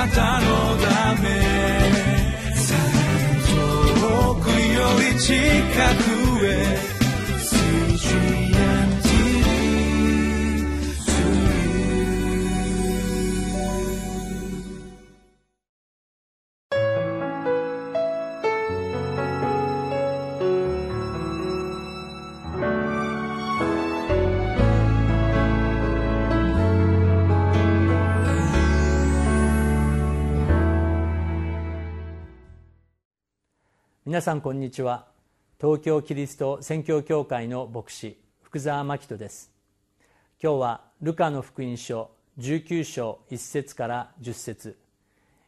なたのため。遠くより近く。皆さんこんにちは。東京キリスト宣教協会の牧師福沢真人です。今日はルカの福音書19章1節から10節。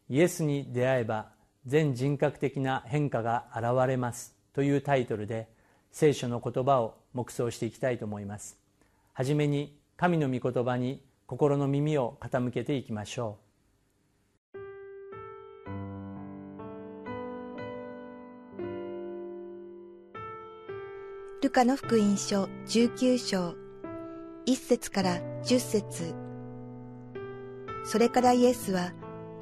イエスに出会えば全人格的な変化が現れますというタイトルで聖書の言葉を黙想していきたいと思います。はじめに神の御言葉に心の耳を傾けていきましょう。ルカの福音書19章、1節から10節それからイエスは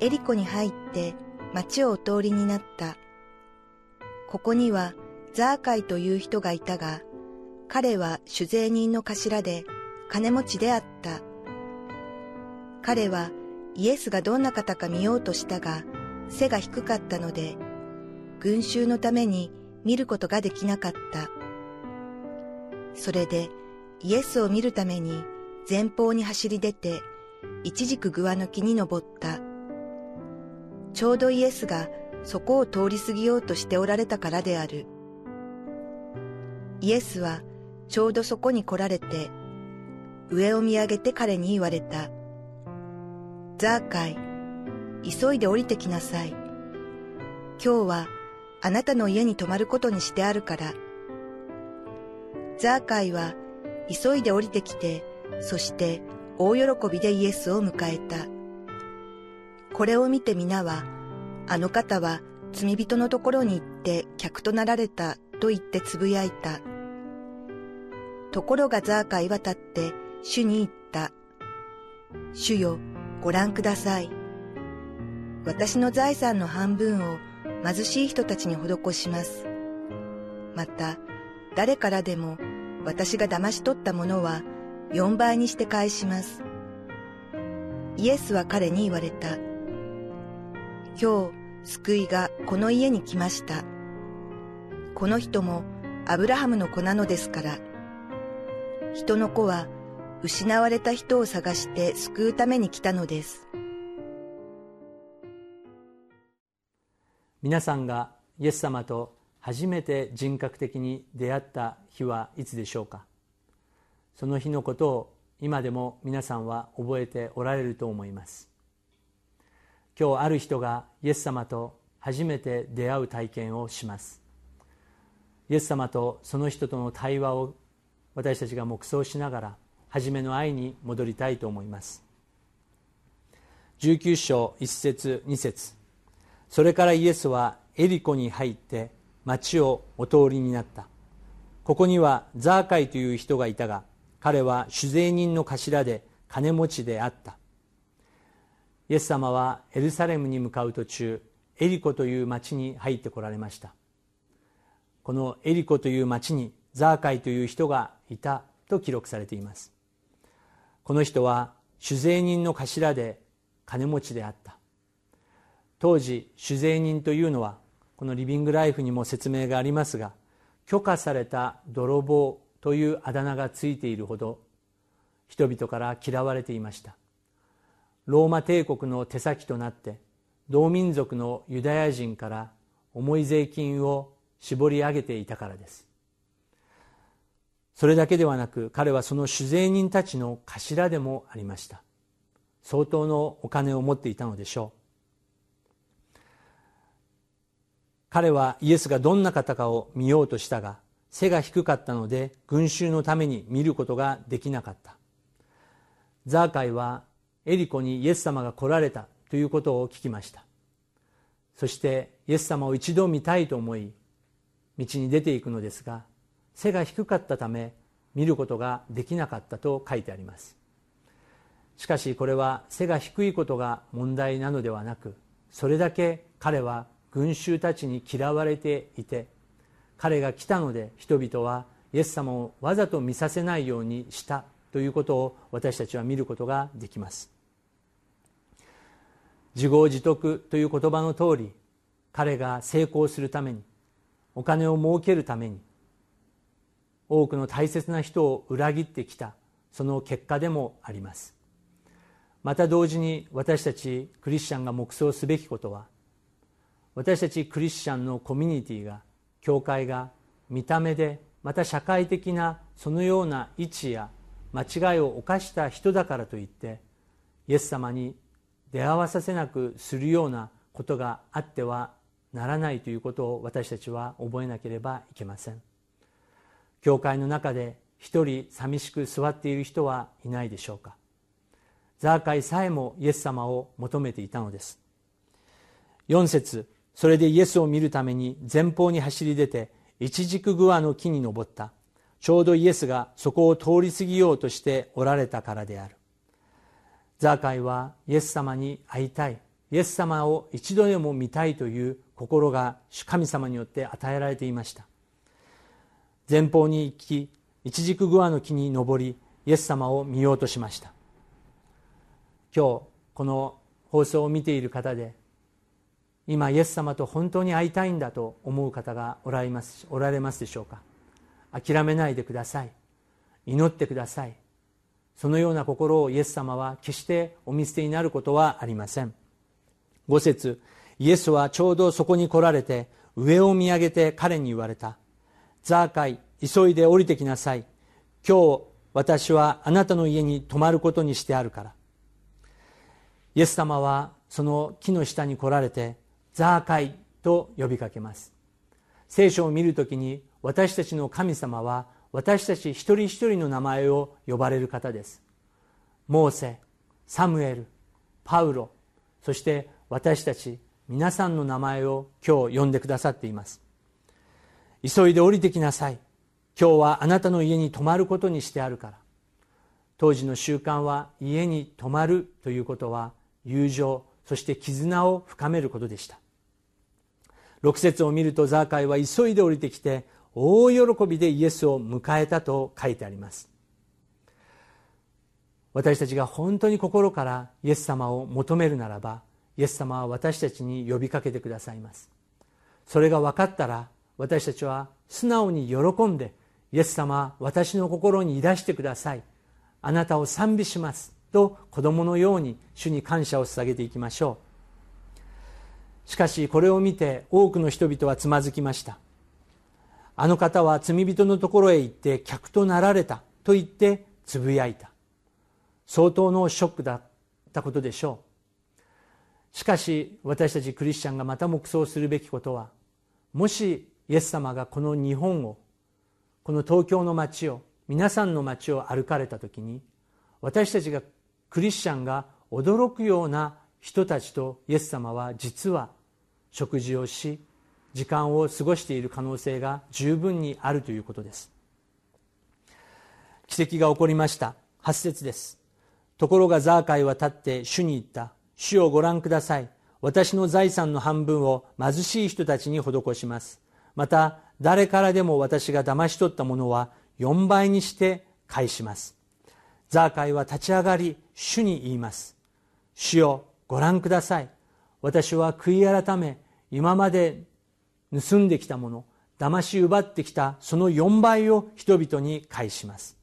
エリコに入って町をお通りになった。ここにはザーカイという人がいたが、彼は酒税人の頭で金持ちであった。彼はイエスがどんな方か見ようとしたが、背が低かったので、群衆のために見ることができなかった。それでイエスを見るために前方に走り出て、一軸グアの木に登った。ちょうどイエスがそこを通り過ぎようとしておられたからである。イエスはちょうどそこに来られて、上を見上げて彼に言われた。ザーカイ、急いで降りてきなさい。今日はあなたの家に泊まることにしてあるから。ザーカイは急いで降りてきて、そして大喜びでイエスを迎えた。これを見て皆は、あの方は罪人のところに行って客となられたと言ってつぶやいた。ところがザーカイは立って主に言った。主よ、ご覧ください。私の財産の半分を貧しい人たちに施します。また、誰からでも私が騙し取ったものは4倍にして返します。イエスは彼に言われた。今日、救いがこの家に来ました。この人もアブラハムの子なのですから。人の子は失われた人を探して救うために来たのです。皆さんがイエス様と初めて人格的に出会った日はいつでしょうか？その日のことを今でも皆さんは覚えておられると思います。今日ある人がイエス様と初めて出会う体験をします。イエス様とその人との対話を私たちが黙想しながら初めの愛に戻りたいと思います。19章1節2節。それからイエスはエリコに入って町をお通りになった。ここにはザーカイという人がいたが彼は酒税人の頭で金持ちであった。イエス様はエルサレムに向かう途中エリコという町に入ってこられました。このエリコという町にザーカイという人がいたと記録されています。この人は酒税人の頭で金持ちであった。当時酒税人というのはこのリビングライフにも説明がありますが許可された泥棒というあだ名がついているほど人々から嫌われていました。ローマ帝国の手先となって同民族のユダヤ人から重い税金を絞り上げていたからです。それだけではなく彼はその酒税人たちの頭でもありました。相当のお金を持っていたのでしょう。彼はイエスがどんな方かを見ようとしたが背が低かったので群衆のために見ることができなかった。ザーカイはエリコにイエス様が来られたということを聞きました。そしてイエス様を一度見たいと思い道に出ていくのですが背が低かったため見ることができなかったと書いてあります。しかしこれは背が低いことが問題なのではなくそれだけ彼は群衆たちに嫌われていて彼が来たので人々はイエス様をわざと見させないようにしたということを私たちは見ることができます。自業自得という言葉の通り彼が成功するためにお金を儲けるために多くの大切な人を裏切ってきたその結果でもあります。また同時に私たちクリスチャンが黙想すべきことは私たちクリスチャンのコミュニティが教会が見た目でまた社会的なそのような位置や間違いを犯した人だからといってイエス様に出会わさせなくするようなことがあってはならないということを私たちは覚えなければいけません。教会の中で一人寂しく座っている人はいないでしょうか。ザーカイさえもイエス様を求めていたのです。4節それでイエスを見るために前方に走り出て一軸グアの木に登った。ちょうどイエスがそこを通り過ぎようとしておられたからである。ザーカイはイエス様に会いたい。イエス様を一度でも見たいという心が神様によって与えられていました。前方に行き一軸グアの木に登りイエス様を見ようとしました。今日この放送を見ている方で今イエス様と本当に会いたいんだと思う方がおられますおられますでしょうか？諦めないでください。祈ってください。そのような心をイエス様は決してお見捨てになることはありません。5節イエスはちょうどそこに来られて上を見上げて彼に言われた。ザーカイ急いで降りてきなさい。今日私はあなたの家に泊まることにしてあるから。イエス様はその木の下に来られてザーカイと呼びかけます。聖書を見るときに私たちの神様は私たち一人一人の名前を呼ばれる方です。モーセサムエルパウロそして私たち皆さんの名前を今日呼んでくださっています。急いで降りてきなさい。今日はあなたの家に泊まることにしてあるから。当時の習慣は家に泊まるということは友情そして絆を深めることでした。6節を見るとザーカイは急いで降りてきて大喜びでイエスを迎えたと書いてあります。私たちが本当に心からイエス様を求めるならばイエス様は私たちに呼びかけてくださいます。それが分かったら私たちは素直に喜んでイエス様私の心にいらしてください。あなたを賛美しますと子供のように主に感謝を捧げていきましょう。しかしこれを見て多くの人々はつまずきました。あの方は罪人のところへ行って客となられたと言ってつぶやいた。相当のショックだったことでしょう。しかし私たちクリスチャンがまた黙想するべきことはもしイエス様がこの日本をこの東京の街を皆さんの街を歩かれた時に私たちがクリスチャンが驚くような人たちとイエス様は実は食事をし時間を過ごしている可能性が十分にあるということです。奇跡が起こりました。8節です。ところがザーカイは立って主に言った。主をご覧ください。私の財産の半分を貧しい人たちに施します。また誰からでも私が騙し取ったものは4倍にして返します。ザーカイは立ち上がり主に言います。主よご覧ください。私は悔い改め今まで盗んできたもの騙し奪ってきたその4倍を人々に返します。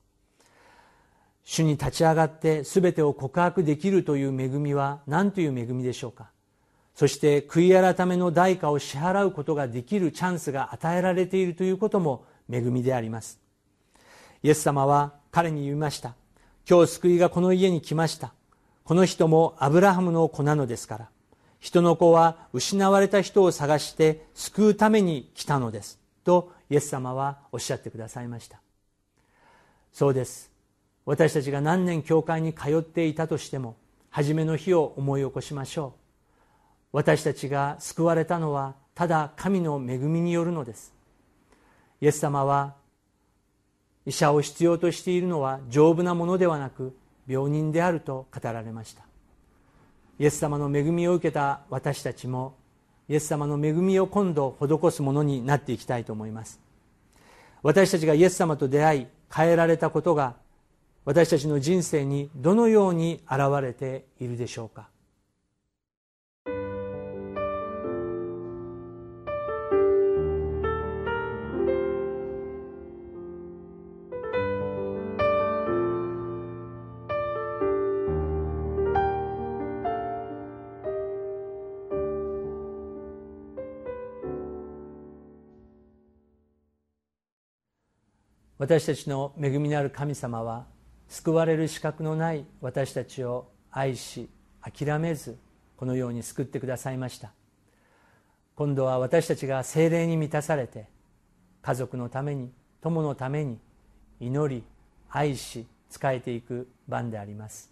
主に立ち上がって全てを告白できるという恵みは何という恵みでしょうか。そして悔い改めの代価を支払うことができるチャンスが与えられているということも恵みであります。イエス様は彼に言いました。今日救いがこの家に来ました。この人もアブラハムの子なのですから。人の子は失われた人を探して救うために来たのです。とイエス様はおっしゃってくださいました。そうです。私たちが何年教会に通っていたとしても初めの日を思い起こしましょう。私たちが救われたのはただ神の恵みによるのです。イエス様は医者を必要としているのは丈夫なものではなく病人であると語られました。イエス様の恵みを受けた私たちもイエス様の恵みを今度施すものになっていきたいと思います。私たちがイエス様と出会い変えられたことが私たちの人生にどのように現れているでしょうか。私たちの恵みのある神様は救われる資格のない私たちを愛し諦めずこのように救ってくださいました。今度は私たちが精霊に満たされて家族のために友のために祈り愛し仕えていく番であります。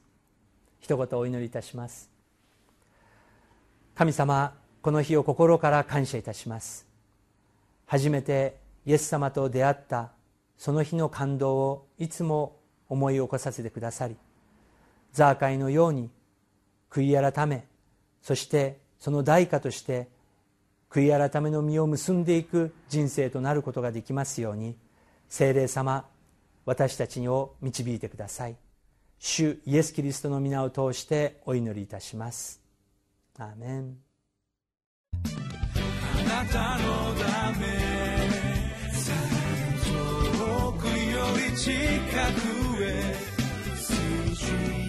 一言お祈りいたします。神様この日を心から感謝いたします。初めてイエス様と出会ったその日の感動をいつも思い起こさせてくださりザーカイのように悔い改めそしてその代価として悔い改めの実を結んでいく人生となることができますように聖霊様私たちを導いてください。主イエス・キリストの皆を通してお祈りいたします。アーメン。あなたのため近くへ。水中